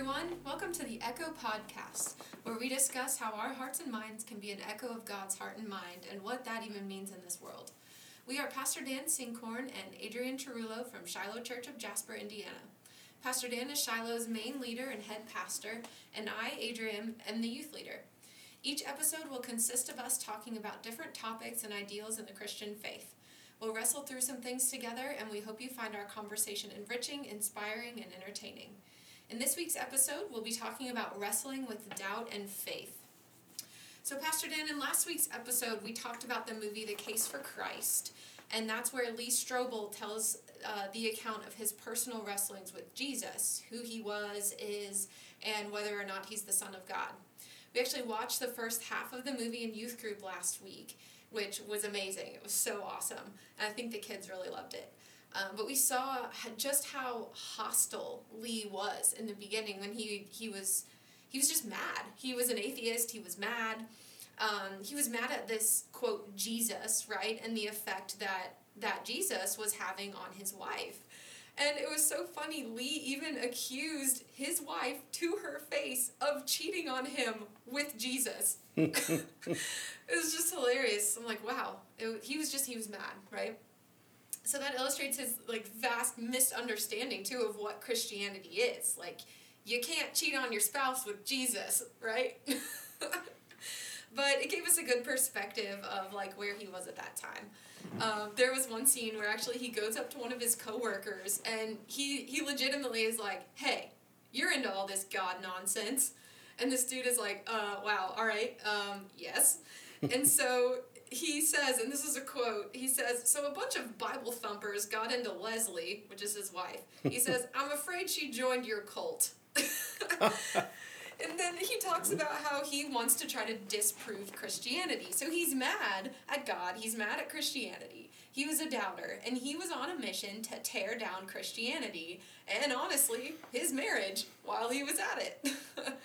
everyone. Welcome to the Echo Podcast, where we discuss how our hearts and minds can be an echo of God's heart and mind and what that even means in this world. We are Pastor Dan Sinkhorn and Adrienne Cherullo from Shiloh Church of Jasper, Indiana. Pastor Dan is Shiloh's main leader and head pastor, and I, Adrienne, am the youth leader. Each episode will consist of us talking about different topics and ideals in the Christian faith. We'll wrestle through some things together, and we hope you find our conversation enriching, inspiring, and entertaining. In this week's episode, we'll be talking about wrestling with doubt and faith. So, Pastor Dan, in last week's episode, we talked about the movie The Case for Christ, and that's where Lee Strobel tells uh, the account of his personal wrestlings with Jesus, who he was, is, and whether or not he's the Son of God. We actually watched the first half of the movie in youth group last week, which was amazing. It was so awesome, and I think the kids really loved it. Um, but we saw just how hostile Lee was in the beginning when he he was he was just mad. He was an atheist. He was mad. Um, he was mad at this quote Jesus, right, and the effect that that Jesus was having on his wife. And it was so funny. Lee even accused his wife to her face of cheating on him with Jesus. it was just hilarious. I'm like, wow. It, he was just, he was mad, right? So that illustrates his like vast misunderstanding too of what Christianity is. Like, you can't cheat on your spouse with Jesus, right? but it gave us a good perspective of like where he was at that time. Um, there was one scene where actually he goes up to one of his coworkers and he he legitimately is like, "Hey, you're into all this God nonsense," and this dude is like, "Uh, wow, all right, um, yes," and so he says, and this is a quote, he says, So a bunch of Bible thumpers got into Leslie, which is his wife. He says, I'm afraid she joined your cult. and then he talks about how he wants to try to disprove Christianity. So he's mad at God, he's mad at Christianity. He was a doubter, and he was on a mission to tear down Christianity and honestly, his marriage while he was at it.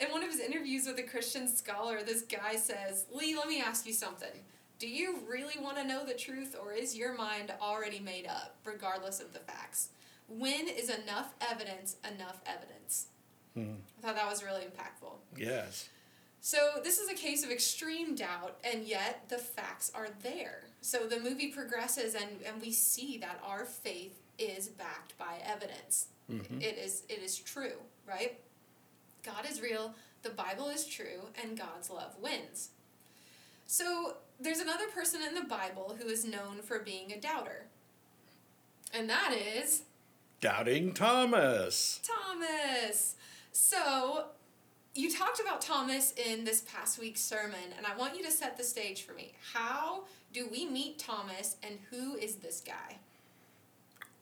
In one of his interviews with a Christian scholar, this guy says, Lee, let me ask you something. Do you really want to know the truth, or is your mind already made up, regardless of the facts? When is enough evidence enough evidence? Hmm. I thought that was really impactful. Yes. So, this is a case of extreme doubt, and yet the facts are there. So, the movie progresses, and, and we see that our faith is backed by evidence. Mm-hmm. It, is, it is true, right? God is real, the Bible is true, and God's love wins. So there's another person in the Bible who is known for being a doubter. And that is Doubting Thomas. Thomas. So you talked about Thomas in this past week's sermon, and I want you to set the stage for me. How do we meet Thomas, and who is this guy?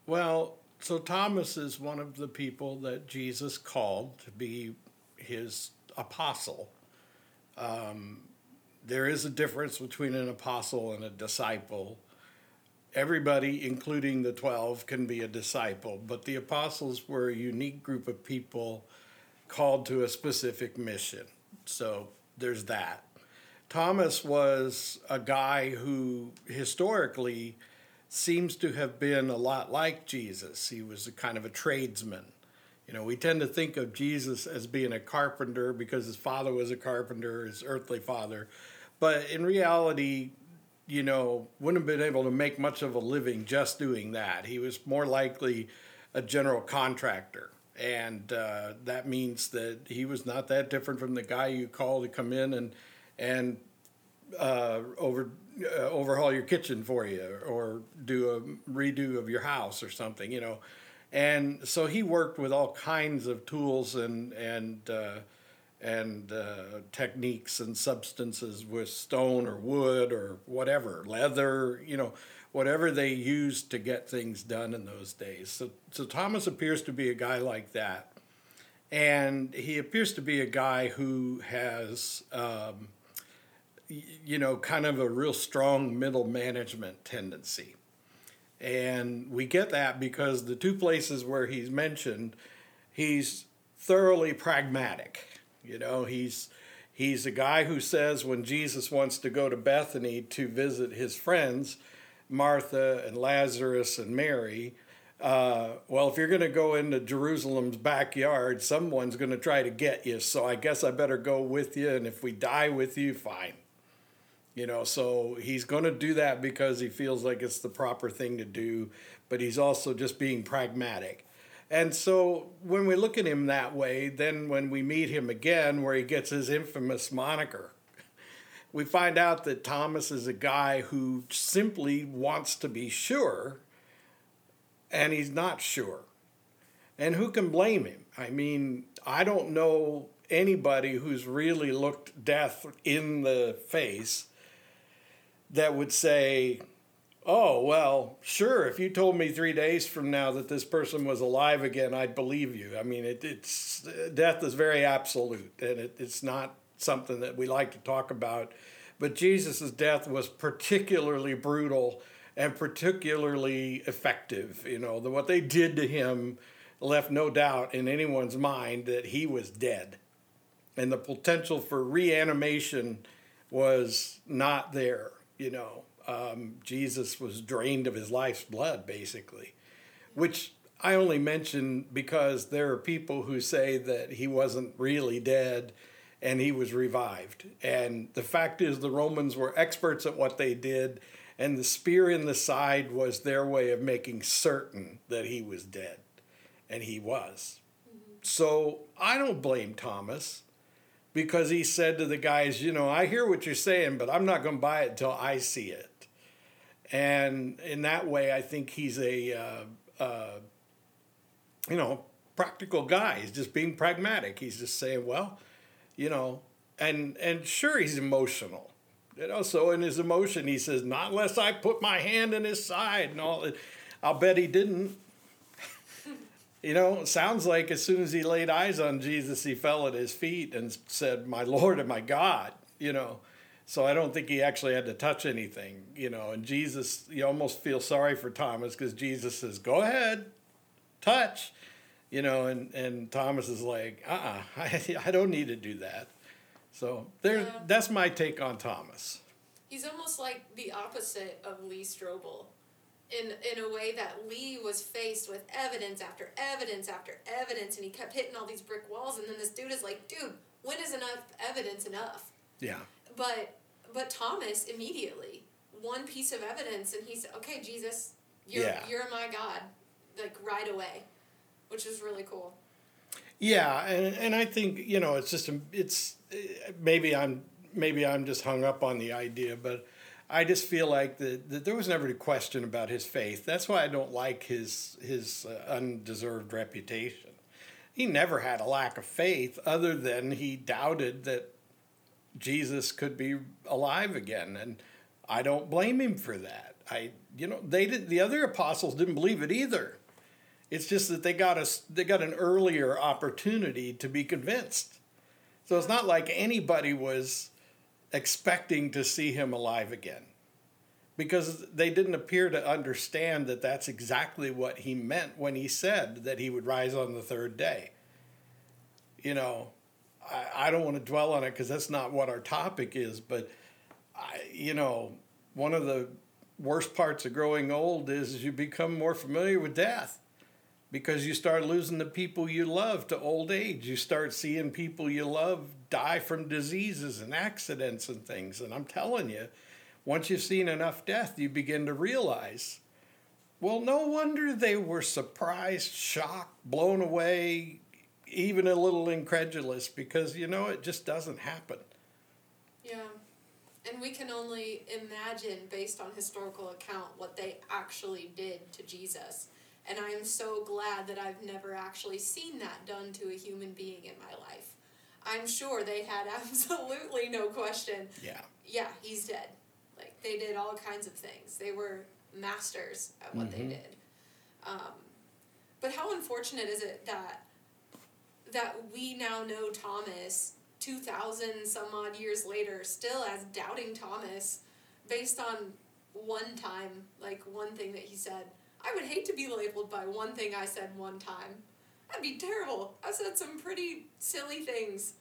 Well, so Thomas is one of the people that Jesus called to be his apostle. Um, there is a difference between an apostle and a disciple. Everybody, including the 12, can be a disciple, but the apostles were a unique group of people called to a specific mission. So there's that. Thomas was a guy who historically seems to have been a lot like Jesus. He was a kind of a tradesman. You know, we tend to think of Jesus as being a carpenter because his father was a carpenter, his earthly father. But in reality, you know, wouldn't have been able to make much of a living just doing that. He was more likely a general contractor. And uh, that means that he was not that different from the guy you call to come in and, and uh, over, uh, overhaul your kitchen for you or do a redo of your house or something, you know and so he worked with all kinds of tools and and uh, and uh, techniques and substances with stone or wood or whatever, leather, you know, whatever they used to get things done in those days. So, so Thomas appears to be a guy like that, and he appears to be a guy who has. Um, you know, kind of a real strong middle management tendency. And we get that because the two places where he's mentioned, he's thoroughly pragmatic. You know, he's he's a guy who says when Jesus wants to go to Bethany to visit his friends, Martha and Lazarus and Mary, uh, well, if you're going to go into Jerusalem's backyard, someone's going to try to get you. So I guess I better go with you. And if we die with you, fine. You know, so he's going to do that because he feels like it's the proper thing to do, but he's also just being pragmatic. And so when we look at him that way, then when we meet him again, where he gets his infamous moniker, we find out that Thomas is a guy who simply wants to be sure and he's not sure. And who can blame him? I mean, I don't know anybody who's really looked death in the face that would say, oh, well, sure, if you told me three days from now that this person was alive again, I'd believe you. I mean, it, it's death is very absolute, and it, it's not something that we like to talk about. But Jesus' death was particularly brutal and particularly effective. You know, the, what they did to him left no doubt in anyone's mind that he was dead. And the potential for reanimation was not there, you know. Um, Jesus was drained of his life's blood, basically, which I only mention because there are people who say that he wasn't really dead and he was revived. And the fact is, the Romans were experts at what they did and the spear in the side was their way of making certain that he was dead. And he was. Mm-hmm. So I don't blame Thomas because he said to the guys, you know, I hear what you're saying, but I'm not going to buy it until I see it. And in that way, I think he's a, uh, uh, you know, practical guy. He's just being pragmatic. He's just saying, well, you know, and and sure he's emotional you know, so in his emotion, he says, "Not unless I put my hand in his side." And all, I'll bet he didn't. You know, it sounds like as soon as he laid eyes on Jesus, he fell at his feet and said, "My Lord and my God." You know, so I don't think he actually had to touch anything. You know, and Jesus, you almost feel sorry for Thomas because Jesus says, "Go ahead, touch." You know, and and Thomas is like, "Uh, uh-uh, I I don't need to do that." So there, yeah. that's my take on Thomas. He's almost like the opposite of Lee Strobel, in in a way that Lee was faced with evidence after evidence after evidence, and he kept hitting all these brick walls. And then this dude is like, "Dude, when is enough evidence enough?" Yeah. But but Thomas immediately one piece of evidence, and he said, okay, Jesus, you're yeah. you're my God, like right away, which is really cool. Yeah, and and I think you know it's just it's maybe I'm maybe I'm just hung up on the idea, but I just feel like that, that there was never a question about his faith. That's why I don't like his his uh, undeserved reputation. He never had a lack of faith, other than he doubted that Jesus could be alive again, and I don't blame him for that. I you know they did the other apostles didn't believe it either. It's just that they got a they got an earlier opportunity to be convinced. So it's not like anybody was expecting to see him alive again because they didn't appear to understand that that's exactly what he meant when he said that he would rise on the third day. You know, I, I don't want to dwell on it because that's not what our topic is, but I, you know, one of the worst parts of growing old is you become more familiar with death because you start losing the people you love to old age. You start seeing people you love die from diseases and accidents and things. And I'm telling you, once you've seen enough death, you begin to realize well, no wonder they were surprised, shocked, blown away, even a little incredulous because, you know, it just doesn't happen. Yeah. And we can only imagine, based on historical account, what they actually did to Jesus. And I am so glad that I've never actually seen that done to a human being in my life. I'm sure they had absolutely no question. Yeah. Yeah, he's dead. Like they did all kinds of things. They were masters at what mm-hmm. they did. Um, but how unfortunate is it that that we now know Thomas 2000 some odd years later still as doubting Thomas based on one time like one thing that he said I would hate to be labeled by one thing I said one time. That'd be terrible. I've said some pretty silly things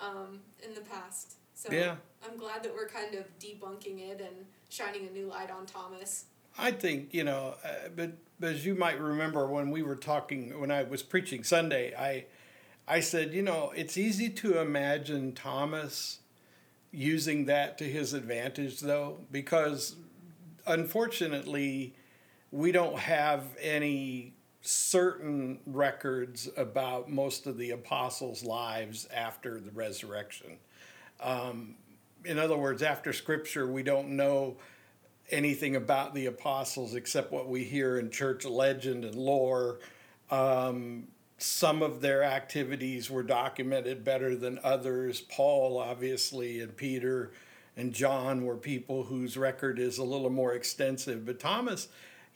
um, in the past. So yeah. I'm glad that we're kind of debunking it and shining a new light on Thomas. I think you know, uh, but, but as you might remember when we were talking when I was preaching Sunday, I I said you know it's easy to imagine Thomas using that to his advantage though because unfortunately we don't have any certain records about most of the apostles' lives after the resurrection. Um, in other words, after Scripture, we don't know anything about the apostles except what we hear in church legend and lore. Um, some of their activities were documented better than others. Paul, obviously, and Peter and John were people whose record is a little more extensive. But Thomas,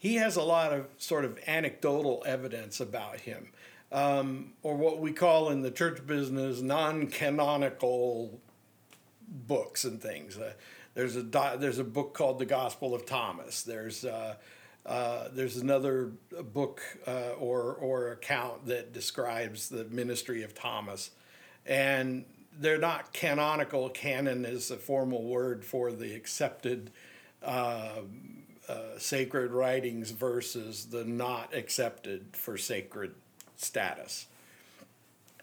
he has a lot of sort of anecdotal evidence about him, um, or what we call in the church business non canonical books and things. Uh, there's a there's a book called the Gospel of Thomas. There's uh, uh, there's another book uh, or or account that describes the ministry of Thomas, and they're not canonical. Canon is a formal word for the accepted uh, uh, sacred writings versus the not accepted for sacred status.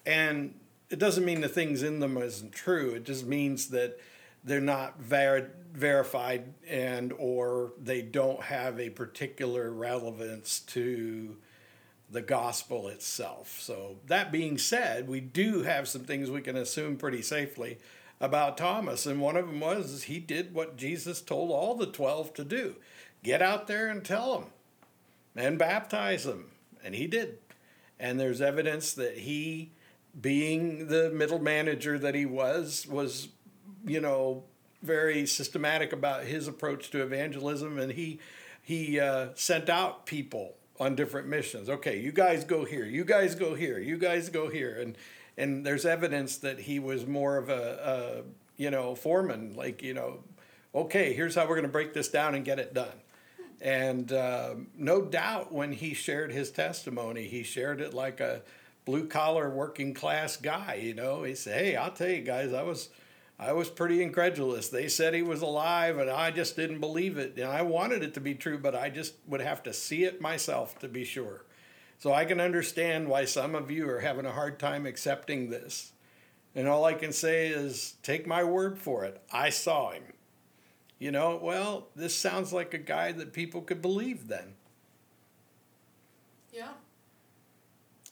And it doesn't mean the things in them isn't true. It just means that they're not ver- verified and or they don't have a particular relevance to the gospel itself. So that being said, we do have some things we can assume pretty safely about Thomas, and one of them was he did what Jesus told all the 12 to do. Get out there and tell them and baptize them, and he did. And there's evidence that he being the middle manager that he was, was, you know, very systematic about his approach to evangelism, and he he uh, sent out people on different missions. Okay, you guys go here. You guys go here. You guys go here, and and there's evidence that he was more of a, a you know foreman, like you know, okay, here's how we're going to break this down and get it done. And uh, no doubt, when he shared his testimony, he shared it like a blue collar working class guy. You know, he said, "Hey, I'll tell you guys, I was." I was pretty incredulous. They said he was alive, and I just didn't believe it. And I wanted it to be true, but I just would have to see it myself to be sure. So I can understand why some of you are having a hard time accepting this. And all I can say is take my word for it. I saw him. You know, well, this sounds like a guy that people could believe then. Yeah.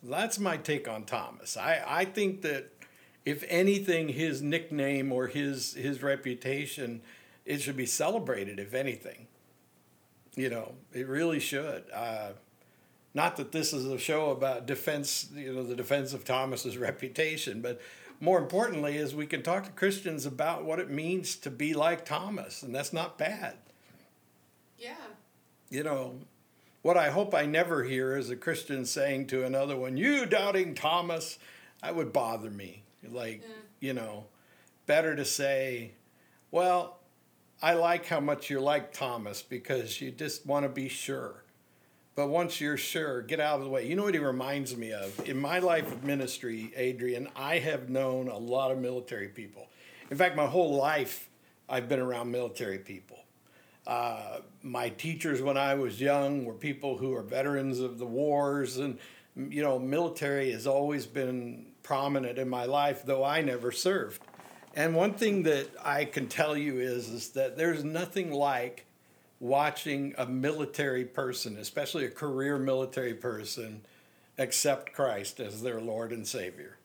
That's my take on Thomas. I, I think that if anything, his nickname or his his reputation, it should be celebrated. If anything, you know, it really should. Uh, not that this is a show about defense, you know, the defense of Thomas's reputation, but more importantly, is we can talk to Christians about what it means to be like Thomas, and that's not bad. Yeah. You know, what I hope I never hear is a Christian saying to another one, "You doubting Thomas," that would bother me. Like, yeah. you know, better to say, "Well, I like how much you like Thomas because you just want to be sure." But once you're sure, get out of the way. You know what he reminds me of? In my life of ministry, Adrienne, I have known a lot of military people. In fact, my whole life, I've been around military people. Uh, my teachers when I was young were people who are veterans of the wars, and you know, military has always been prominent in my life, though I never served. And one thing that I can tell you is, is that there's nothing like watching a military person, especially a career military person, accept Christ as their Lord and Savior.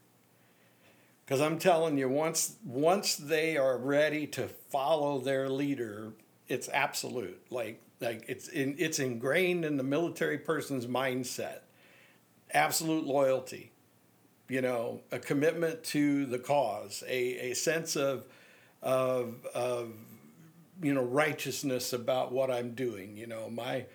Because I'm telling you, once once they are ready to follow their leader, it's absolute. Like like it's in, it's ingrained in the military person's mindset. Absolute loyalty, you know, a commitment to the cause, a, a sense of of of you know righteousness about what I'm doing. You know, my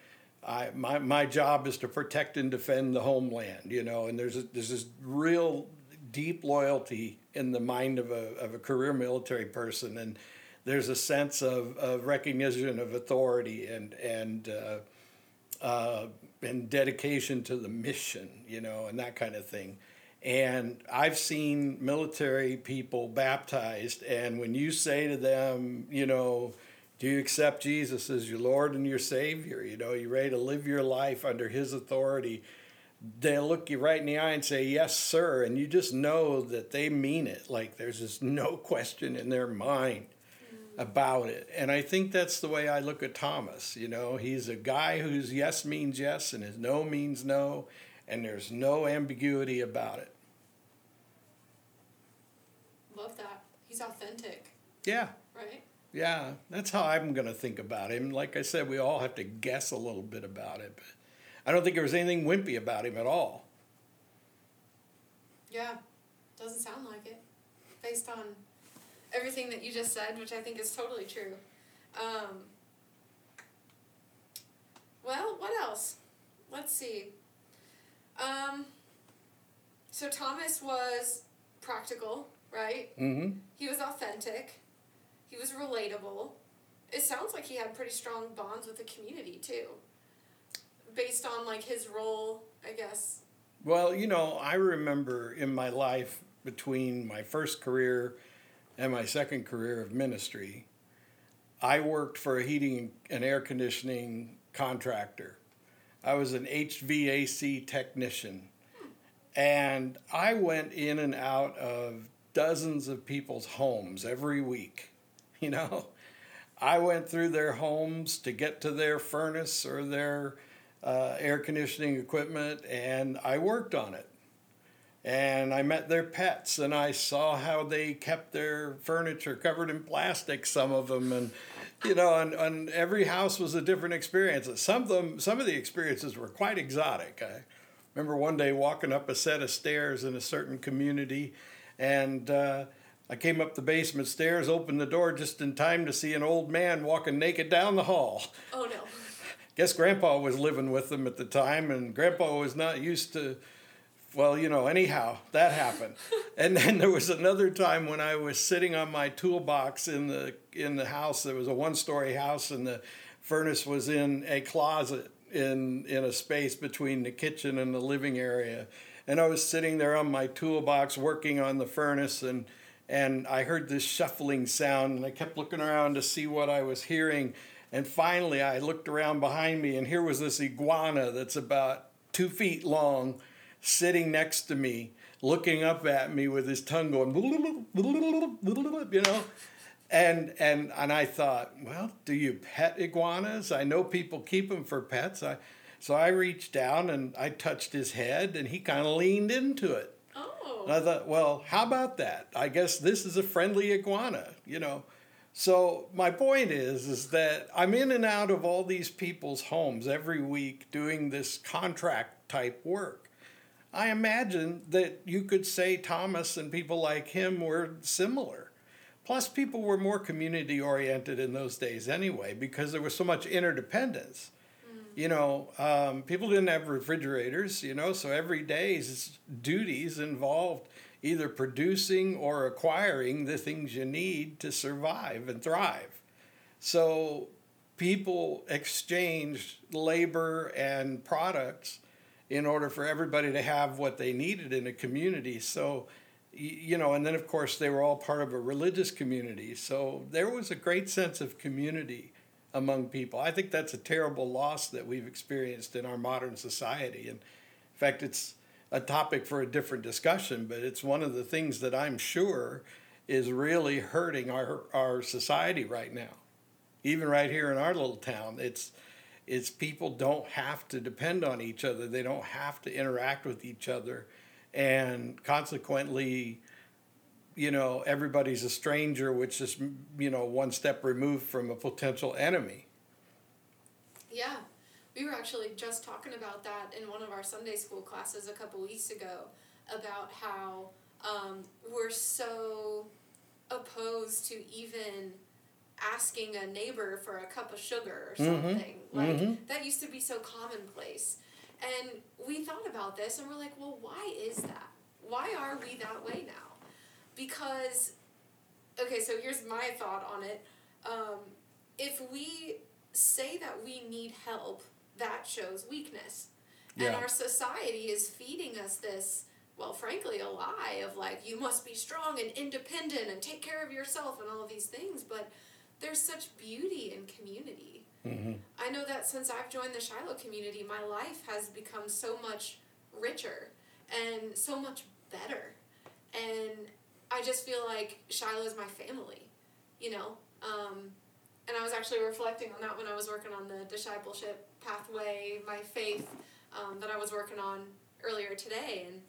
I my my job is to protect and defend the homeland. You know, and there's a, there's this real deep loyalty in the mind of a of a career military person, and there's a sense of, of recognition of authority and and uh, uh, and dedication to the mission. You know, and that kind of thing. And I've seen military people baptized, and when you say to them, you know, Do you accept Jesus as your Lord and your Savior? You know, you ready to live your life under His authority? They'll look you right in the eye and say, Yes, sir. And you just know that they mean it. Like there's just no question in their mind mm. about it. And I think that's the way I look at Thomas. You know, he's a guy whose yes means yes and his no means no, and there's no ambiguity about it. Love that. He's authentic, Yeah. Yeah, that's how I'm going to think about him. Like I said, we all have to guess a little bit about it, but I don't think there was anything wimpy about him at all. Yeah. Doesn't sound like it. Based on everything that you just said, which I think is totally true. Um, well, what else? Let's see. Um, so Thomas was practical, right? Mm-hmm. He was authentic. He was relatable. It sounds like he had pretty strong bonds with the community too. Based on like his role, I guess. Well, you know, I remember in my life between my first career and my second career of ministry, I worked for a heating and air conditioning contractor. I was an HVAC technician. And I went in and out of dozens of people's homes every week. You know, I went through their homes to get to their furnace or their uh, air conditioning equipment, and I worked on it. And I met their pets, and I saw how they kept their furniture covered in plastic, some of them, and you know, and, and every house was a different experience. Some of them, some of the experiences were quite exotic. I remember one day walking up a set of stairs in a certain community, and uh, I came up the basement stairs, opened the door just in time to see an old man walking naked down the hall. Oh no. Guess Grandpa was living with them at the time, and Grandpa was not used to. Well, you know, anyhow, that happened. and then there was another time when I was sitting on my toolbox in the in the house. There was a one-story house, and the furnace was in a closet in in a space between the kitchen and the living area. And I was sitting there on my toolbox working on the furnace, and and I heard this shuffling sound, and I kept looking around to see what I was hearing. And finally, I looked around behind me, and here was this iguana that's about two feet long sitting next to me, looking up at me with his tongue going, you know. And, and, and I thought, well, do you pet iguanas? I know people keep them for pets. I, so I reached down and I touched his head, and he kind of leaned into it. And I thought, well, how about that? I guess this is a friendly iguana, you know. So my point is, is that I'm in and out of all these people's homes every week doing this contract type work. I imagine that you could say Thomas and people like him were similar. Plus, people were more community oriented in those days anyway because there was so much interdependence. You know, um, people didn't have refrigerators, you know, so every day's duties involved either producing or acquiring the things you need to survive and thrive. So people exchanged labor and products in order for everybody to have what they needed in a community. So, you know, and then of course they were all part of a religious community. So there was a great sense of community among people. I think that's a terrible loss that we've experienced in our modern society. And in fact, it's a topic for a different discussion, but it's one of the things that I'm sure is really hurting our, our society right now. Even right here in our little town, it's it's people don't have to depend on each other. They don't have to interact with each other, and consequently, you know, everybody's a stranger, which is you know one step removed from a potential enemy. Yeah. We were actually just talking about that in one of our Sunday school classes a couple weeks ago about how um, we're so opposed to even asking a neighbor for a cup of sugar or something. Like mhm. that used to be so commonplace. And we thought about this and we're like, well, why is that? Why are we that way now? Because, okay, so here's my thought on it. Um, if we say that we need help, that shows weakness. And our society is feeding us this, well, frankly, a lie of like, you must be strong and independent and take care of yourself and all of these things. But there's such beauty in community. Mm-hmm. I know that since I've joined the Shiloh community, my life has become so much richer and so much better. And I just feel like Shiloh is my family, you know? Um, and I was actually reflecting on that when I was working on the discipleship pathway, my faith um, that I was working on earlier today. And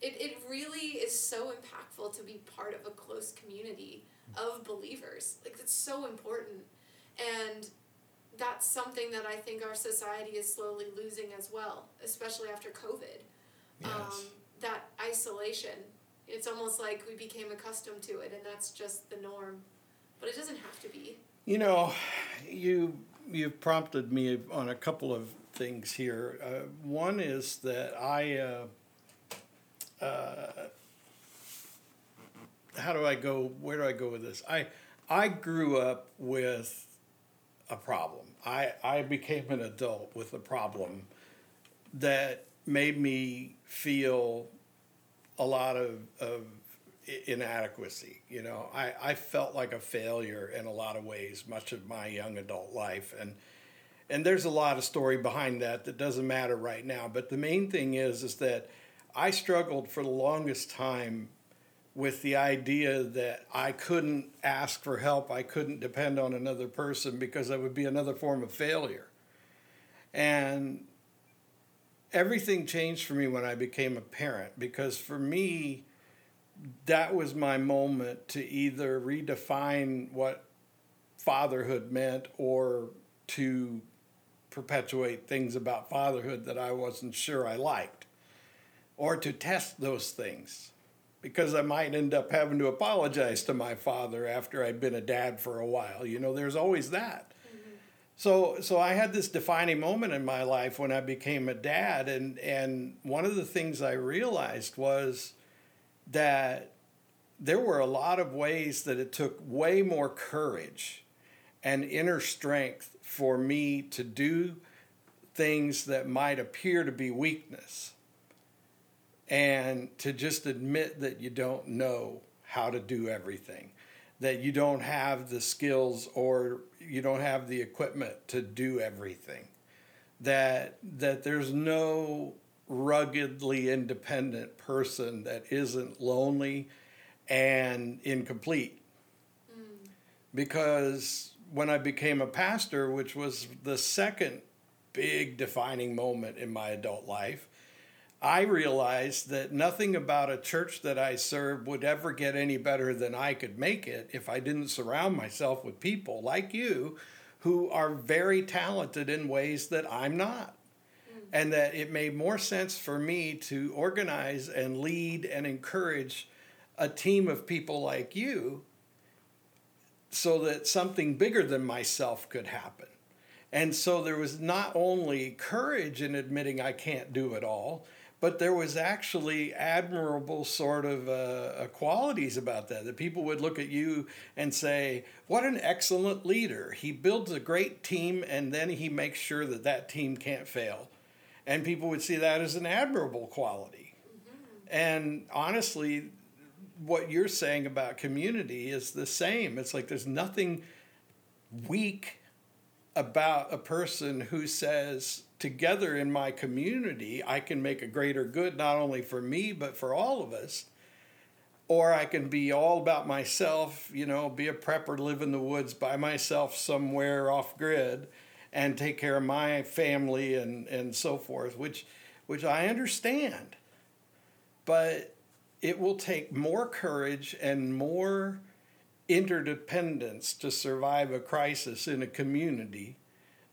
it, it really is so impactful to be part of a close community of believers. Like, it's so important. And that's something that I think our society is slowly losing as well, especially after COVID. Yes. Um, that isolation, it's almost like we became accustomed to it, and that's just the norm. But it doesn't have to be. You know, you you've prompted me on a couple of things here. Uh, one is that I. Uh, uh, how do I go? Where do I go with this? I I grew up with a problem. I I became an adult with a problem that made me feel a lot of, of inadequacy. You know, I, I felt like a failure in a lot of ways, much of my young adult life. And and there's a lot of story behind that that doesn't matter right now. But the main thing is is that I struggled for the longest time with the idea that I couldn't ask for help, I couldn't depend on another person because that would be another form of failure. And everything changed for me when I became a parent because for me, that was my moment to either redefine what fatherhood meant or to perpetuate things about fatherhood that I wasn't sure I liked or to test those things because I might end up having to apologize to my father after I'd been a dad for a while. You know, there's always that. So, so I had this defining moment in my life when I became a dad, and and one of the things I realized was that there were a lot of ways that it took way more courage and inner strength for me to do things that might appear to be weakness and to just admit that you don't know how to do everything that you don't have the skills or you don't have the equipment to do everything. That that there's no ruggedly independent person that isn't lonely and incomplete. Mm. Because when I became a pastor which was the second big defining moment in my adult life I realized that nothing about a church that I served would ever get any better than I could make it if I didn't surround myself with people like you who are very talented in ways that I'm not. Hmm. And that it made more sense for me to organize and lead and encourage a team of people like you so that something bigger than myself could happen. And so there was not only courage in admitting I can't do it all, but there was actually admirable sort of uh, qualities about that that people would look at you and say what an excellent leader. He builds a great team and then he makes sure that that team can't fail. And people would see that as an admirable quality. And honestly what you're saying about community is the same. It's like there's nothing weak about a person who says together in my community, I can make a greater good, not only for me, but for all of us. Or I can be all about myself, you know, be a prepper, live in the woods by myself somewhere off grid and take care of my family and, and so forth, which, which I understand. But it will take more courage and more interdependence to survive a crisis in a community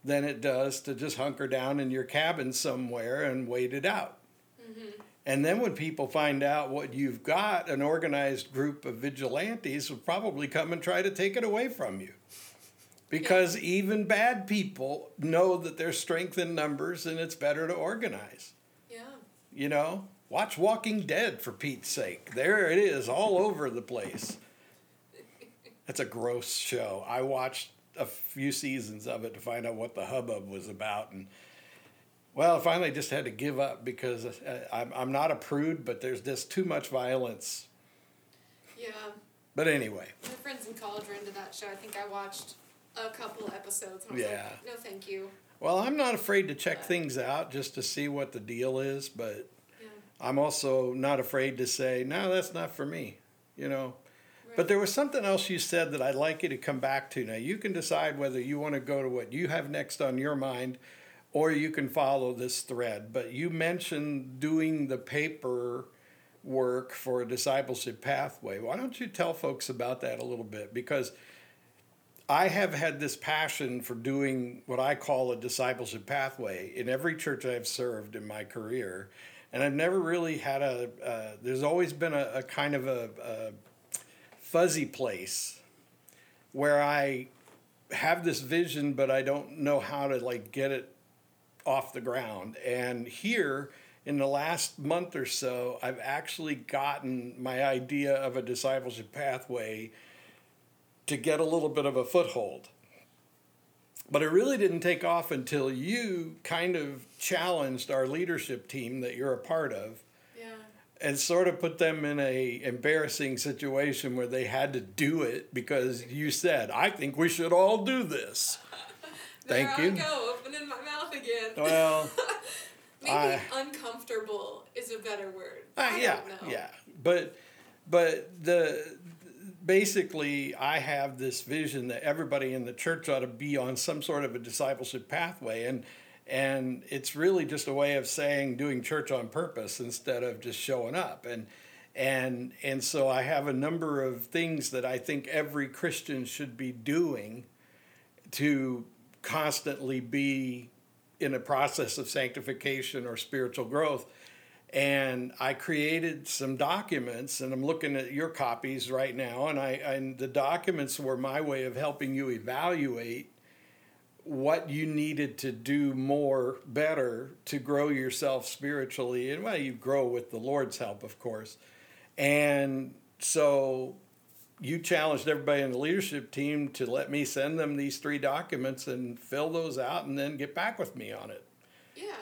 than it does to just hunker down in your cabin somewhere and wait it out. Mm-hmm. And then when people find out what you've got, an organized group of vigilantes will probably come and try to take it away from you. Because yeah. even bad people know that there's strength in numbers and it's better to organize. Yeah. You know, watch Walking Dead for Pete's sake. There it is all over the place. That's a gross show. I watched a few seasons of it to find out what the hubbub was about, and well, I finally just had to give up because uh, I'm I'm not a prude, but there's just too much violence. Yeah. But anyway. My friends in college were into that show. I think I watched a couple episodes. And I was Yeah. Like, no, thank you. Well, I'm not afraid to check things out just to see what the deal is, but Yeah. I'm also not afraid to say, no, that's not for me, you know. But there was something else you said that I'd like you to come back to. Now, you can decide whether you want to go to what you have next on your mind or you can follow this thread. But you mentioned doing the paper work for a discipleship pathway. Why don't you tell folks about that a little bit? Because I have had this passion for doing what I call a discipleship pathway in every church I've served in my career. And I've never really had a, uh, there's always been a, a kind of a fuzzy place where I have this vision, but I don't know how to like get it off the ground. And here, in the last month or so, I've actually gotten my idea of a discipleship pathway to get a little bit of a foothold. But it really didn't take off until you kind of challenged our leadership team that you're a part of. And sort of put them in a embarrassing situation where they had to do it because you said, "I think we should all do this." Thank you. There I go, opening my mouth again. Well, Maybe I- uncomfortable is a better word. Uh, I yeah, don't know. yeah, but but the basically, I have this vision that everybody in the church ought to be on some sort of a discipleship pathway, and and it's really just a way of saying doing church on purpose instead of just showing up, and and and so I have a number of things that I think every Christian should be doing to constantly be in a process of sanctification or spiritual growth. And I created some documents, and I'm looking at your copies right now, and I and the documents were my way of helping you evaluate what you needed to do more better to grow yourself spiritually, and well, you grow with the Lord's help, of course, and so you challenged everybody in the leadership team to let me send them these three documents and fill those out and then get back with me on it. Yeah.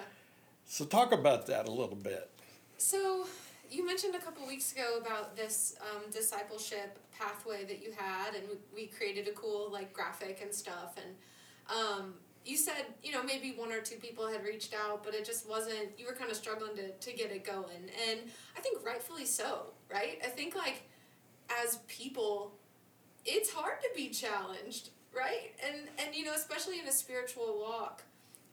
So talk about that a little bit. So, you mentioned a couple weeks ago about this um, discipleship pathway that you had, and we, we created a cool like graphic and stuff. And um, you said you know maybe one or two people had reached out, but it just wasn't. You were kind of struggling to to get it going, and I think rightfully so, right? I think like as people, it's hard to be challenged, right? And and you know especially in a spiritual walk,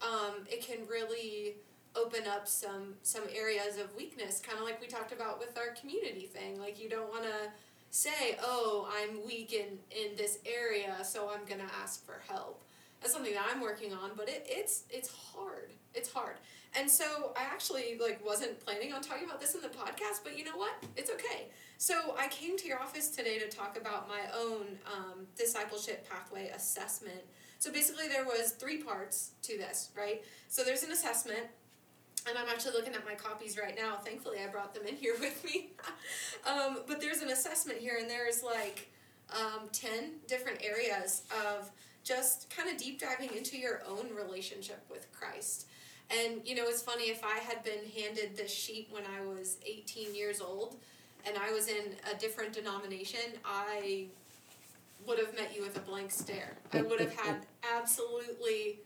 um, it can really open up some some areas of weakness kind of like we talked about with our community thing like you don't want to say oh i'm weak in in this area so i'm to ask for help that's something that i'm working on but it, it's it's hard. It's hard. And so i actually like wasn't planning on talking about this in the podcast but you know what? It's okay. So i came to your office today to talk about my own um, discipleship pathway assessment. So basically there was three parts to this right? So there's an assessment and I'm actually looking at my copies right now. Thankfully, I brought them in here with me. um, but there's an assessment here, and there's like um, 10 different areas of just kind of deep diving into your own relationship with Christ. And, you know, it's funny, if I had been handed this sheet when I was 18 years old and I was in a different denomination, I would have met you with a blank stare. I would have had absolutely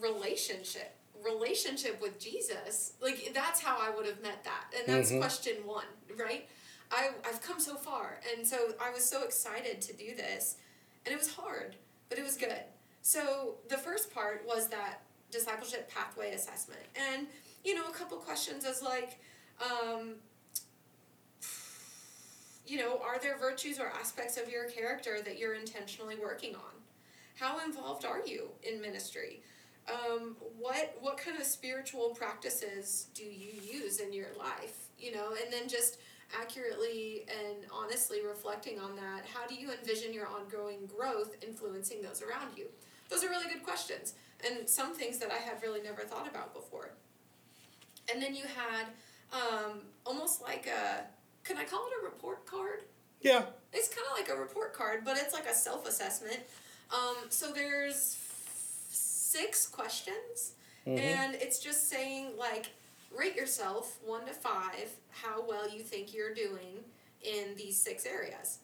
relationship relationship with Jesus, like that's how I would have met that. And that's Mhm. question one, right? I, I've come so far. And so I was so excited to do this. And it was hard, but it was good. So the first part was that discipleship pathway assessment. And, you know, a couple questions as like, um, you know, are there virtues or aspects of your character that you're intentionally working on? How involved are you in ministry? um, what what kind of spiritual practices do you use in your life you know and then just accurately and honestly reflecting on that how do you envision your ongoing growth influencing those around you those are really good questions and some things that i had really never thought about before and then you had um, almost like a can i call it a report card Yeah. it's kind of like a report card, but it's like a self assessment. Um, so there's six questions, Mhm. and it's just saying, like, rate yourself one to five, how well you think you're doing in these six areas.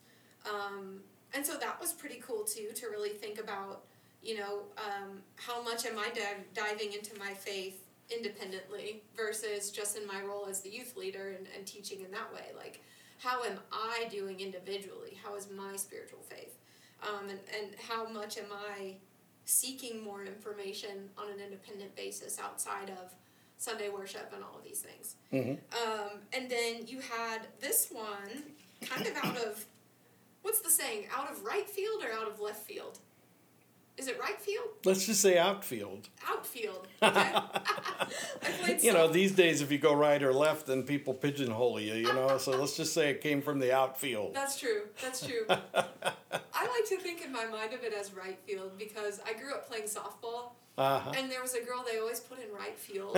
Um, and so that was pretty cool too to really think about, you know, um, how much am I div- diving into my faith independently versus just in my role as the youth leader and, and teaching in that way. Like, how am I doing individually? How is my spiritual faith? Um, and, and how much am I seeking more information on an independent basis outside of Sunday worship and all of these things? Mm-hmm. Um, and then you had this one kind of out of, what's the saying, out of right field or out of left field? Is it right field? Let's just say outfield. Outfield. Okay. You know, these days if you go right or left, then people pigeonhole you. You know, so let's just say it came from the outfield. That's true. That's true. I like to think in my mind of it as right field because I grew up playing softball Uh-huh. and there was a girl they always put in right field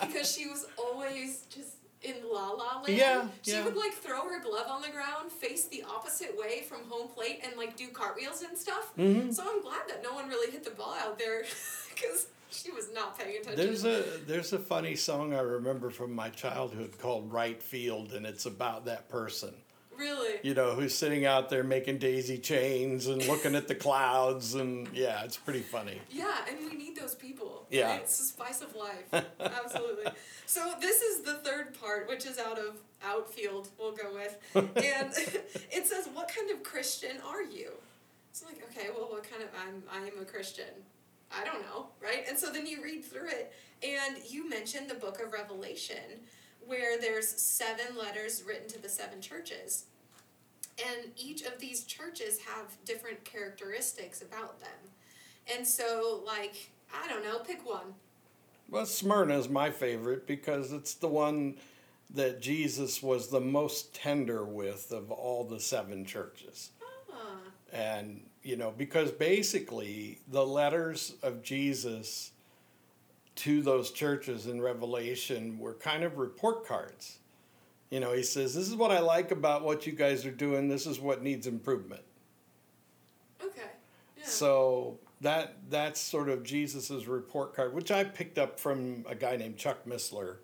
because she was always just in la la land. Yeah, She yeah. would like throw her glove on the ground, face the opposite way from home plate, and like do cartwheels and stuff. Mhm. So I'm glad that no one really hit the ball out there because she was not paying attention. There's a there's a funny song I remember from my childhood called Right Field, and it's about that person. Really. You know, who's sitting out there making daisy chains and looking at the clouds, and yeah, it's pretty funny. Yeah, and we need those people. Yeah. right? It's the spice of life. Absolutely. So this is the third part, which is out of outfield, we'll go with. And it says, What kind of Christian are you? It's like, okay, well what kind of I'm I am a Christian. I don't know, right? And so then you read through it and you mentioned the book of Revelation where there's seven letters written to the seven churches. And each of these churches have different characteristics about them. And so, like, I don't know, pick one. Well, Smyrna is my favorite because it's the one that Jesus was the most tender with of all the seven churches. Ah, And, you know, because basically the letters of Jesus to those churches in Revelation were kind of report cards. You know, he says, This is what I like about what you guys are doing, this is what needs improvement. okay. Yeah. So that that's sort of Jesus's report card, which I picked up from a guy named Chuck Missler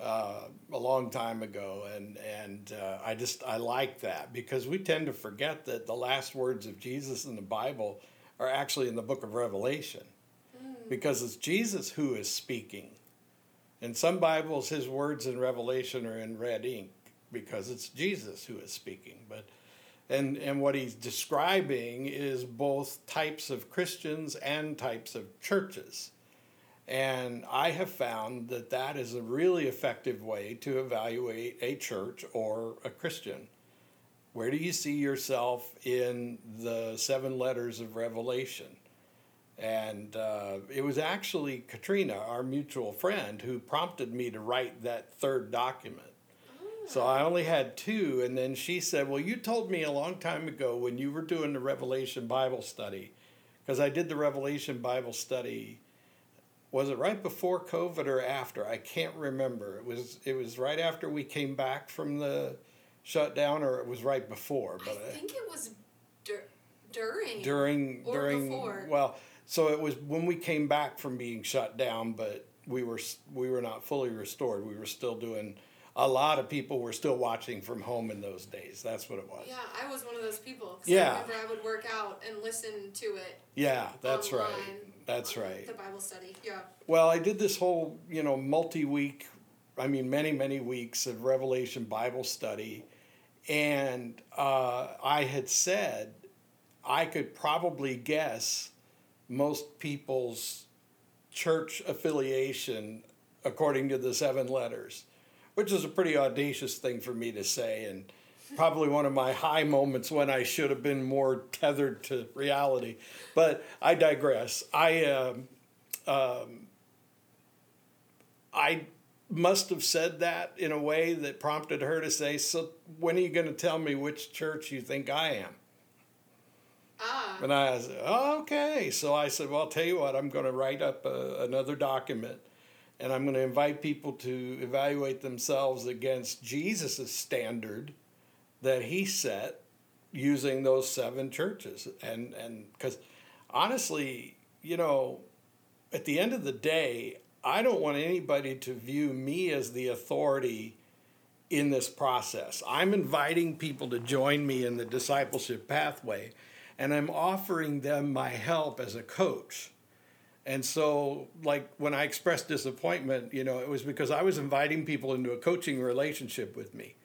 uh, a long time ago, and and uh, I just I like that because we tend to forget that the last words of Jesus in the Bible are actually in the book of Revelation, because it's Jesus who is speaking. In some Bibles, his words in Revelation are in red ink because it's Jesus who is speaking, but and and what he's describing is both types of Christians and types of churches. And I have found that that is a really effective way to evaluate a church or a Christian. Where do you see yourself in the seven letters of Revelation? And uh, it was actually Katrina, our mutual friend, who prompted me to write that third document. So I only had two, and then she said, Well, you told me a long time ago when you were doing the Revelation Bible study, because I did the Revelation Bible study. Was it right before COVID or after? I can't remember. It was it was right after we came back from the shutdown, or it was right before. But I- think it was dur- during. during Or during before. well, so it was when we came back from being shut down, but we were we were not fully restored. We were still doing. A lot of people were still watching from home in those days. That's what it was. Yeah, I was one of those people. Yeah. I remember I would work out and listen to it. Yeah, that's right. That's right. The Bible study. Yeah. Well, I did this whole, you know, multi week, I mean, many, many weeks of Revelation Bible study. And uh, I had said I could probably guess most people's church affiliation according to the seven letters, which is a pretty audacious thing for me to say. And probably one of my high moments when I should have been more tethered to reality. But I digress. I. Um, um, I must have said that in a way that prompted her to say, "So when are you going to tell me which church you think I am?" Ah. And I said, oh, "Okay." So I said, "Well, I'll tell you what. I'm going to write up a, another document, and I'm going to invite people to evaluate themselves against Jesus' standard that he set using those seven churches, and and because honestly, you know." at the end of the day, I don't want anybody to view me as the authority in this process. I'm inviting people to join me in the discipleship pathway, and I'm offering them my help as a coach. And so, like when I expressed disappointment, you know, it was because I was inviting people into a coaching relationship with me.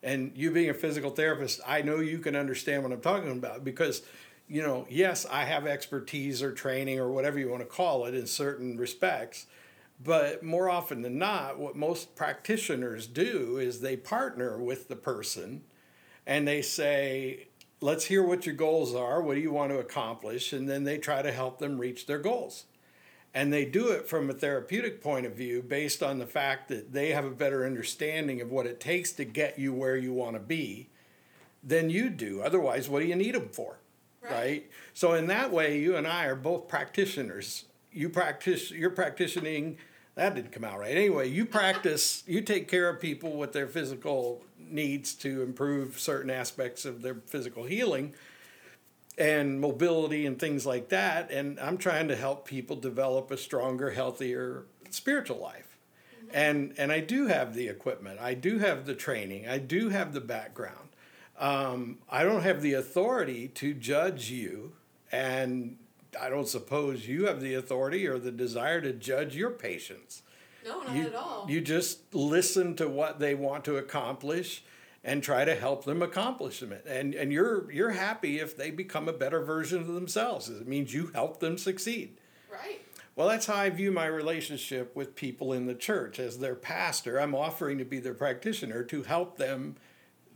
And you being a physical therapist, I know you can understand what I'm talking about because, you know, yes, I have expertise or training or whatever you want to call it in certain respects. But more often than not, what most practitioners do is they partner with the person and they say, let's hear what your goals are. What do you want to accomplish? And then they try to help them reach their goals. And they do it from a therapeutic point of view based on the fact that they have a better understanding of what it takes to get you where you want to be than you do. Otherwise, what do you need them for? Right. right? So, in that way, you and I are both practitioners. You practice, you're practicing, that didn't come out right. Anyway, you practice, you take care of people with their physical needs to improve certain aspects of their physical healing and mobility and things like that. And I'm trying to help people develop a stronger, healthier spiritual life. Mm-hmm. And and I do have the equipment. I do have the training. I do have the background. Um, I don't have the authority to judge you, and I don't suppose you have the authority or the desire to judge your patients. No, not you, at all. You just listen to what they want to accomplish and try to help them accomplish them. And and you're you're happy if they become a better version of themselves. It means you help them succeed. Right. Well, that's how I view my relationship with people in the church. As their pastor, I'm offering to be their practitioner to help them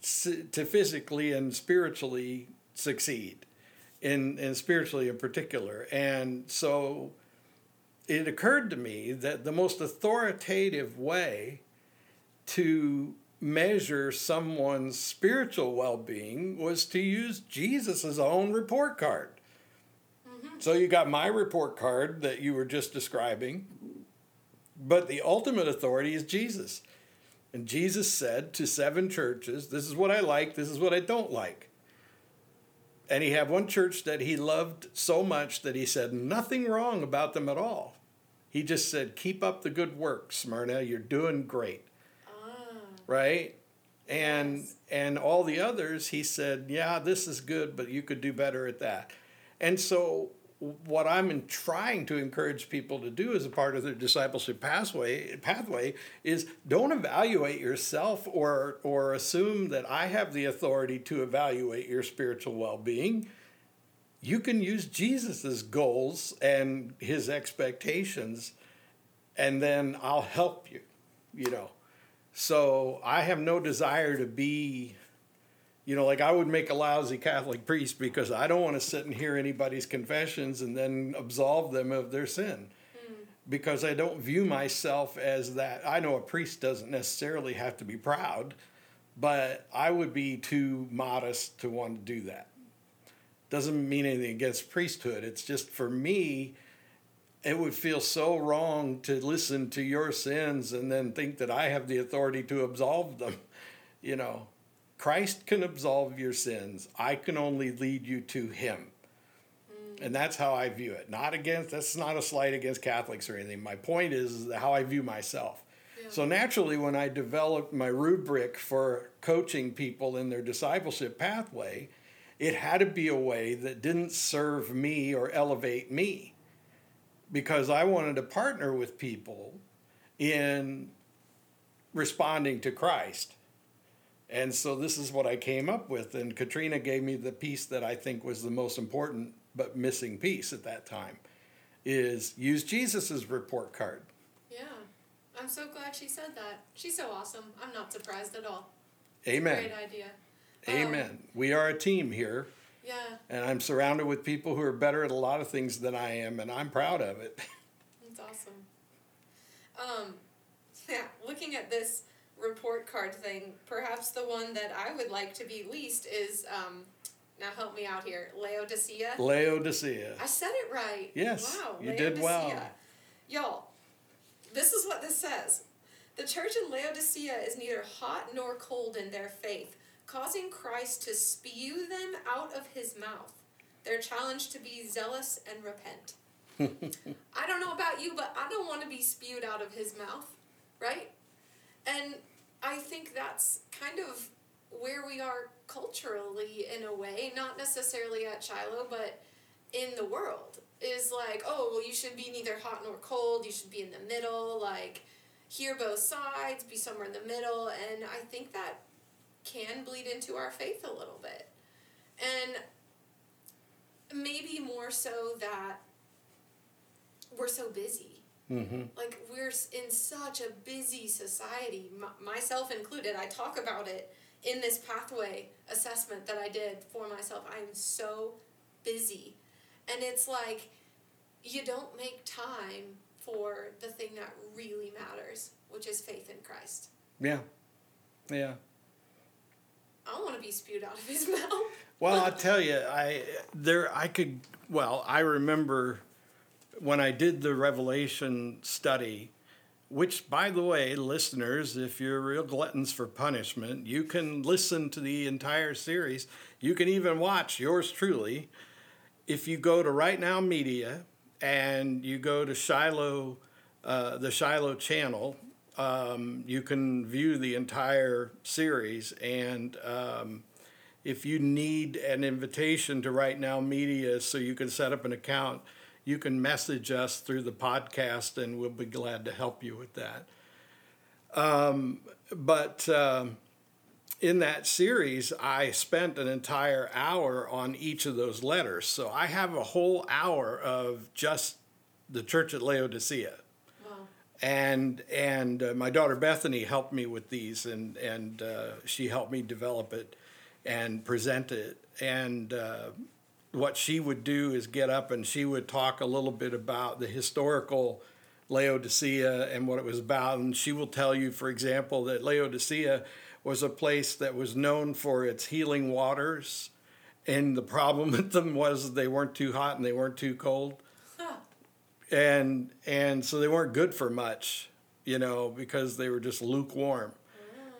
to physically and spiritually succeed, in, in spiritually in particular. And so it occurred to me that the most authoritative way to measure someone's spiritual well being was to use Jesus' own report card. Mm-hmm. So you got my report card that you were just describing, but the ultimate authority is Jesus. And Jesus said to seven churches, This is what I like, this is what I don't like. And he had one church that he loved so much that he said nothing wrong about them at all. He just said, Keep up the good work, Smyrna. You're doing great ah. right? And yes. and all the others, he said, yeah, this is good, but you could do better at that. And so what I'm trying to encourage people to do as a part of their discipleship pathway pathway is don't evaluate yourself or or assume that I have the authority to evaluate your spiritual well-being. You can use Jesus's goals and his expectations and then I'll help you, you know. So I have no desire to be, you know, like I would make a lousy Catholic priest because I don't want to sit and hear anybody's confessions and then absolve them of their sin. Mm. Because I don't view myself as that. I know a priest doesn't necessarily have to be proud, but I would be too modest to want to do that. Doesn't mean anything against priesthood. It's just for me, it would feel so wrong to listen to your sins and then think that I have the authority to absolve them. You know, Christ can absolve your sins. I can only lead you to Him. Mm. And that's how I view it. Not against, that's not a slight against Catholics or anything. My point is how I view myself. Yeah. So naturally, when I developed my rubric for coaching people in their discipleship pathway, it had to be a way that didn't serve me or elevate me because I wanted to partner with people in responding to Christ. And so this is what I came up with. And Katrina gave me the piece that I think was the most important but missing piece at that time is use Jesus's report card. Yeah. I'm so glad she said that. She's so awesome. I'm not surprised at all. Amen. great idea. Amen. Um, we are a team here. Yeah. And I'm surrounded with people who are better at a lot of things than I am, and I'm proud of it. That's awesome. Um, yeah, looking at this report card thing, perhaps the one that I would like to be least is, um, now help me out here, Laodicea. Laodicea. I said it right. Yes. Wow. You Laodicea. did well. Y'all, this is what this says. The church in Laodicea is neither hot nor cold in their faith causing Christ to spew them out of his mouth. They're challenged to be zealous and repent. I don't know about you, but I don't want to be spewed out of his mouth, right? And I think that's kind of where we are culturally in a way, not necessarily at Shiloh, but in the world. Is like, oh, well, you should be neither hot nor cold, you should be in the middle, like, hear both sides, be somewhere in the middle, and I think that can bleed into our faith a little bit. And maybe more so that we're so busy. Mm-hmm. Like we're in such a busy society, m- myself included. I talk about it in this pathway assessment that I did for myself. I am so busy. And it's like you don't make time for the thing that really matters, which is faith in Christ. Yeah. Yeah. I want to be spewed out of his mouth. Well, I tell you, I there I could well, I remember when I did the Revelation study, which, by the way, listeners, if you're real gluttons for punishment, you can listen to the entire series. You can even watch yours truly. If you go to Right Now Media and you go to Shiloh, uh, the Shiloh channel, um, you can view the entire series. And um, if you need an invitation to Right Now Media so you can set up an account, you can message us through the podcast and we'll be glad to help you with that. Um, but um, in that series, I spent an entire hour on each of those letters. So I have a whole hour of just the church at Laodicea. And and uh, my daughter Bethany helped me with these, and and uh, she helped me develop it and present it. And uh, what she would do is get up and she would talk a little bit about the historical Laodicea and what it was about. And she will tell you, for example, that Laodicea was a place that was known for its healing waters. And the problem with them was they weren't too hot and they weren't too cold. And and so they weren't good for much, you know, because they were just lukewarm.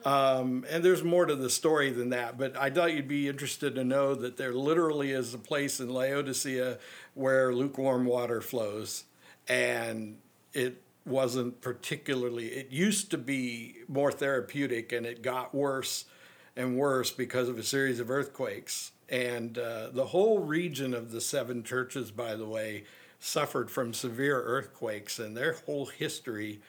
Um, and there's more to the story than that, but I thought you'd be interested to know that there literally is a place in Laodicea where lukewarm water flows, and it wasn't particularly. It used to be more therapeutic, and it got worse and worse because of a series of earthquakes. And uh, the whole region of the seven churches, by the way, suffered from severe earthquakes, and their whole history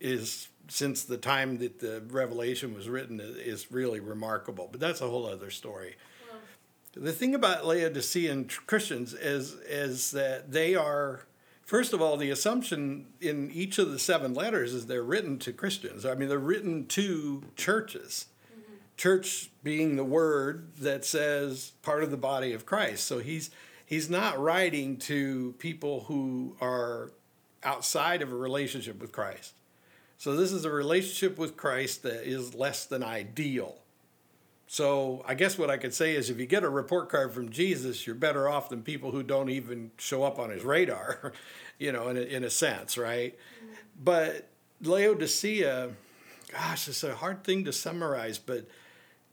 is since the time that the revelation was written is really remarkable. But that's a whole other story. The thing about Laodicean Christians is is that they are first of all the assumption in each of the seven letters is they're written to Christians. I mean they're written to churches. Mm-hmm. Church being the word that says part of the body of Christ. So he's he's not writing to people who are outside of a relationship with Christ. So this is a relationship with Christ that is less than ideal. So I guess what I could say is if you get a report card from Jesus, you're better off than people who don't even show up on his radar, you know, in a, in a sense, right? Mm-hmm. But Laodicea, gosh, it's a hard thing to summarize, but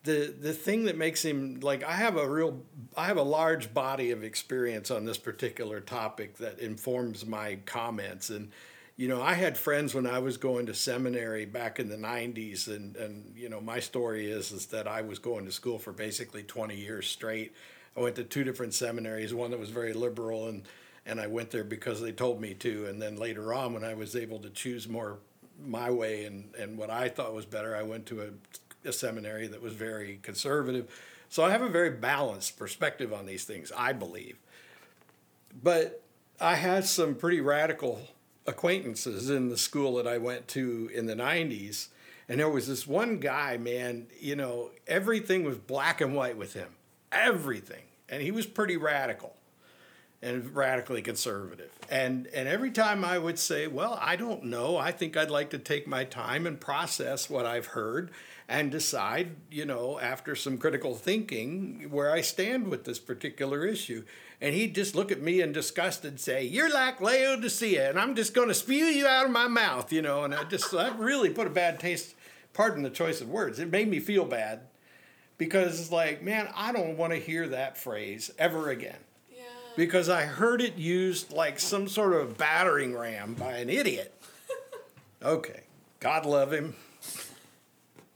the the thing that makes him like I have a real I have a large body of experience on this particular topic that informs my comments and you know, I had friends when I was going to seminary back in the 90s, and, and you know, my story is, is that I was going to school for basically 20 years straight. I went to two different seminaries, one that was very liberal, and, and I went there because they told me to. And then later on, when I was able to choose more my way and, and what I thought was better, I went to a, a seminary that was very conservative. So I have a very balanced perspective on these things, I believe. But I had some pretty radical acquaintances in the school that I went to in the 90s. And there was this one guy, man, you know, everything was black and white with him. Everything. And he was pretty radical and radically conservative. And and every time I would say, "Well, I don't know. I think I'd like to take my time and process what I've heard and decide, you know, after some critical thinking where I stand with this particular issue." And he'd just look at me in disgust and say, You're like Laodicea, and I'm just going to spew you out of my mouth, you know. And I just, that really put a bad taste, pardon the choice of words. It made me feel bad because it's like, man, I don't want to hear that phrase ever again. Yeah. Because I heard it used like some sort of battering ram by an idiot. Okay, God love him.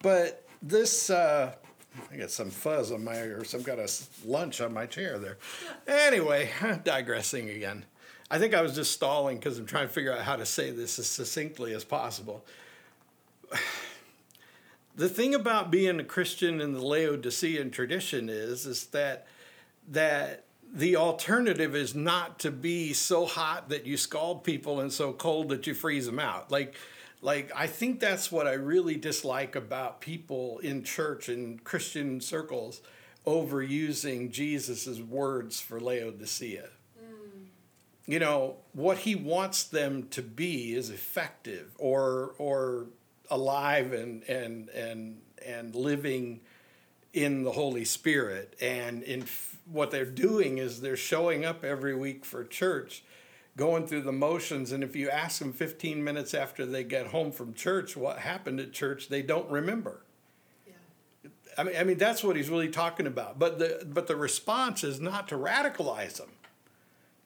But this, uh, I got some fuzz on my, or some kind of lunch on my chair there. Anyway, digressing again. I think I was just stalling because I'm trying to figure out how to say this as succinctly as possible. The thing about being a Christian in the Laodicean tradition is, is that that the alternative is not to be so hot that you scald people and so cold that you freeze them out. Like, like I think that's what I really dislike about people in church and Christian circles overusing Jesus's words for Laodicea. Mm. You know what he wants them to be is effective or or alive and and and and living in the Holy Spirit and in what they're doing is they're showing up every week for church going through the motions and if you ask them 15 minutes after they get home from church what happened at church they don't remember. Yeah. I mean, I mean that's what he's really talking about. But the but the response is not to radicalize them.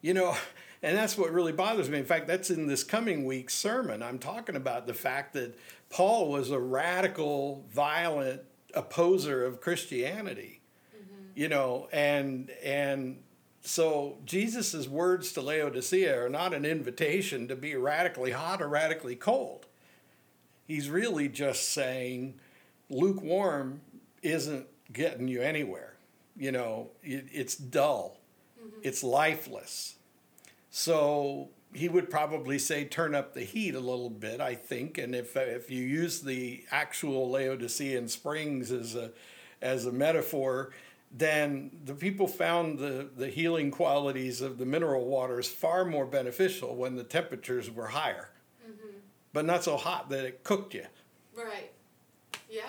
You know and that's what really bothers me. In fact that's in this coming week's sermon. I'm talking about the fact that paul was a radical violent opposer of christianity. Mm-hmm. You know, and and so Jesus's words to Laodicea are not an invitation to be radically hot or radically cold. He's really just saying lukewarm isn't getting you anywhere. You know, it, it's dull. Mm-hmm. It's lifeless. So he would probably say turn up the heat a little bit, I think. And if if you use the actual Laodicean springs as a as a metaphor, then the people found the, the healing qualities of the mineral waters far more beneficial when the temperatures were higher, mm-hmm. but not so hot that it cooked you. Right. Yeah.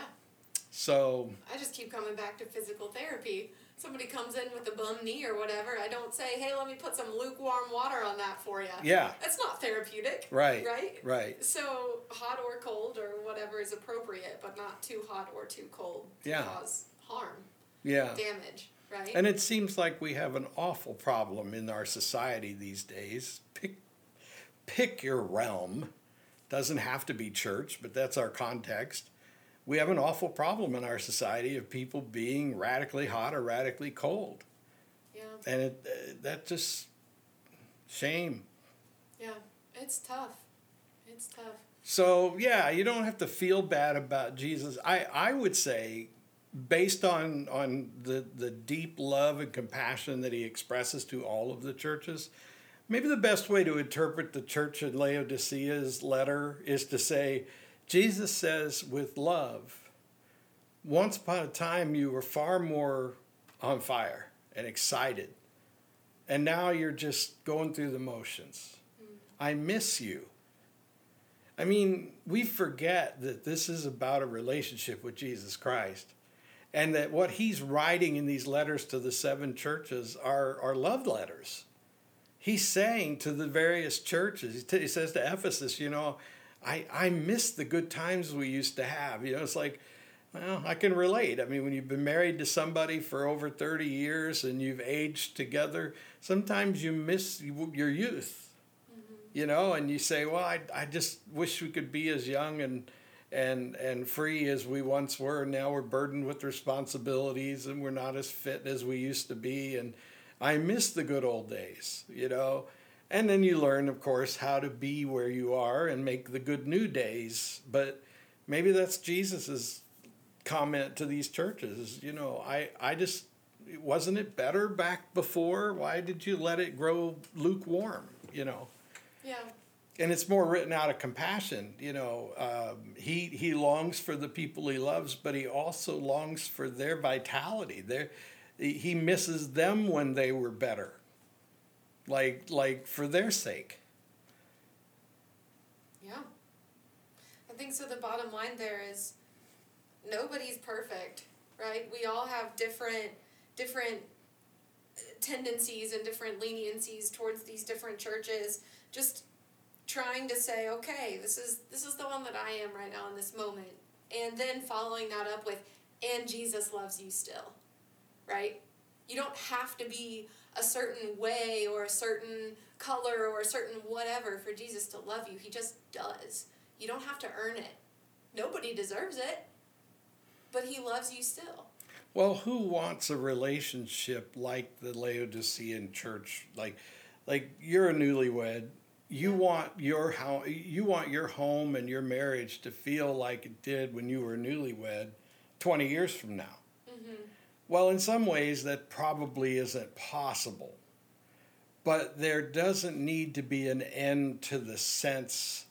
So. I just keep coming back to physical therapy. Somebody comes in with a bum knee or whatever. I don't say, "Hey, let me put some lukewarm water on that for you." Yeah. That's not therapeutic. Right. Right. Right. So hot or cold or whatever is appropriate, but not too hot or too cold to yeah. cause harm yeah. damage, right? And it seems like we have an awful problem in our society these days. Pick, pick your realm. Doesn't have to be church, but that's our context. We have an awful problem in our society of people being radically hot or radically cold. Yeah. And it uh, that just shame. Yeah, it's tough. It's tough. So yeah, you don't have to feel bad about Jesus. I, I would say based on on the the deep love and compassion that he expresses to all of the churches maybe the best way to interpret the church in laodicea's letter is to say jesus says with love once upon a time you were far more on fire and excited and now you're just going through the motions. I miss you. I mean we forget that this is about a relationship with jesus christ and that what he's writing in these letters to the seven churches are, are love letters. He's saying to the various churches, he, t- he says to Ephesus, you know, I, I miss the good times we used to have. You know, it's like, well, I can relate. I mean, when you've been married to somebody for over 30 years and you've aged together, sometimes you miss your youth, mm-hmm. you know, and you say, well, I, I just wish we could be as young and, and and free as we once were. Now we're burdened with responsibilities and we're not as fit as we used to be. And I miss the good old days, you know. And then you learn, of course, how to be where you are and make the good new days. But maybe that's Jesus's comment to these churches. You know, I I just wasn't it better back before? Why did you let it grow lukewarm? You know. Yeah and it's more written out of compassion. You know, um, he he longs for the people he loves, but he also longs for their vitality. Their, he misses them when they were better, like like for their sake. Yeah, I think so. The bottom line there is, nobody's perfect, right? We all have different different tendencies and different leniencies towards these different churches. Just trying to say, okay, this is this is the one that I am right now in this moment, and then following that up with, and Jesus loves you still, right? You don't have to be a certain way or a certain color or a certain whatever for Jesus to love you. He just does. You don't have to earn it. Nobody deserves it. but he loves you still. Well, who wants a relationship like the Laodicean church? Like, like you're a newlywed. You want your how you want your home and your marriage to feel like it did when you were newlywed, twenty years from now. Mm-hmm. Well, in some ways, that probably isn't possible. But there doesn't need to be an end to the sense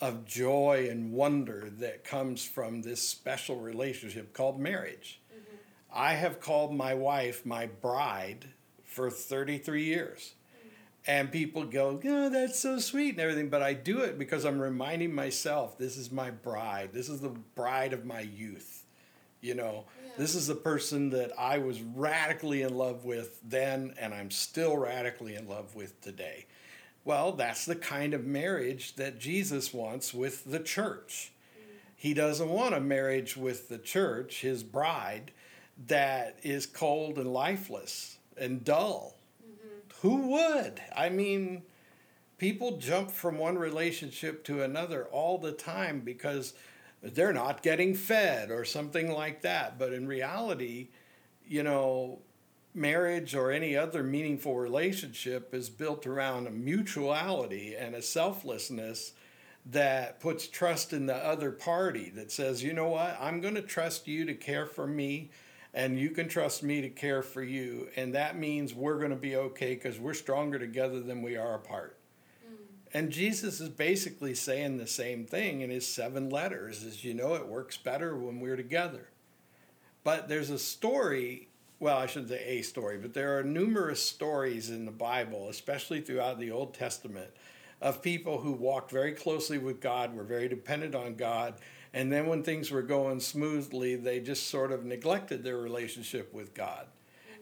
of joy and wonder that comes from this special relationship called marriage. Mm-hmm. I have called my wife my bride for 33 years. Mm-hmm. And people go, oh, that's so sweet and everything. But I do it because I'm reminding myself this is my bride. This is the bride of my youth. You know, yeah. this is the person that I was radically in love with then, and I'm still radically in love with today. Well, that's the kind of marriage that Jesus wants with the church. He doesn't want a marriage with the church, his bride, that is cold and lifeless and dull. Who would? I mean, people jump from one relationship to another all the time because they're not getting fed or something like that. But in reality, you know, marriage or any other meaningful relationship is built around a mutuality and a selflessness that puts trust in the other party that says, you know what, I'm going to trust you to care for me and you can trust me to care for you. And that means we're going to be okay because we're stronger together than we are apart. Mm. And Jesus is basically saying the same thing in his seven letters as you know, it works better when we're together. But there's a story well, I shouldn't say a story, but there are numerous stories in the Bible, especially throughout the Old Testament, of people who walked very closely with God, were very dependent on God, and then when things were going smoothly, they just sort of neglected their relationship with God.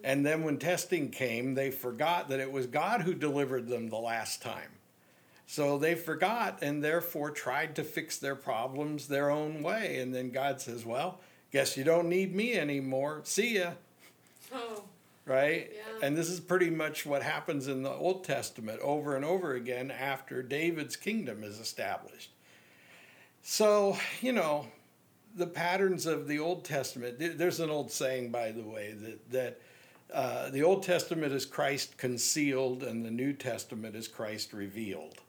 And then when testing came, they forgot that it was God who delivered them the last time. So they forgot and therefore tried to fix their problems their own way. And then God says, Well, guess you don't need me anymore. See ya. Oh. Right? Yeah. And this is pretty much what happens in the Old Testament over and over again after David's kingdom is established. So, you know, the patterns of the Old Testament, there's an old saying, by the way, that, that uh, the Old Testament is Christ concealed and the New Testament is Christ revealed.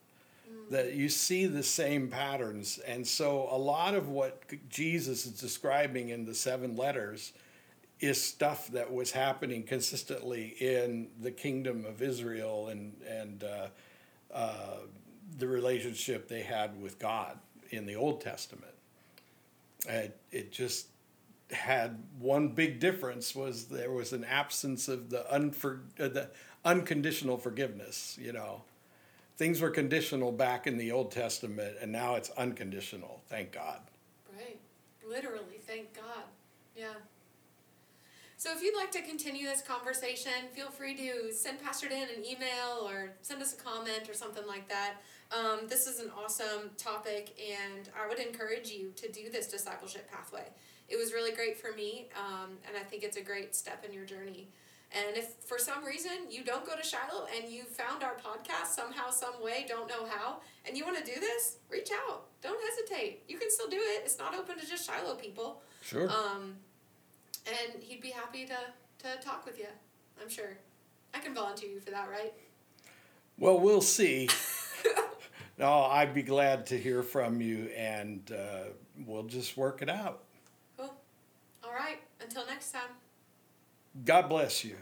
Mm. That you see the same patterns. And so a lot of what Jesus is describing in the seven letters is stuff that was happening consistently in the kingdom of Israel and and uh, uh, the relationship they had with God in the Old Testament. It, it just had one big difference was there was an absence of the unfor, uh, the unconditional forgiveness. You know, things were conditional back in the Old Testament, and now it's unconditional. Thank God. Right, literally, thank God. Yeah. So if you'd like to continue this conversation, feel free to send Pastor Dan an email or send us a comment or something like that. Um, this is an awesome topic, and I would encourage you to do this discipleship pathway. It was really great for me, um, and I think it's a great step in your journey. And if for some reason you don't go to Shiloh and you found our podcast somehow, some way, don't know how, and you want to do this, reach out. Don't hesitate. You can still do it. It's not open to just Shiloh people. Sure. Um, and he'd be happy to, to talk with you. I'm sure. I can volunteer you for that, right? Well, we'll see. no, I'd be glad to hear from you, and uh, we'll just work it out. Cool. All right. Until next time. God bless you.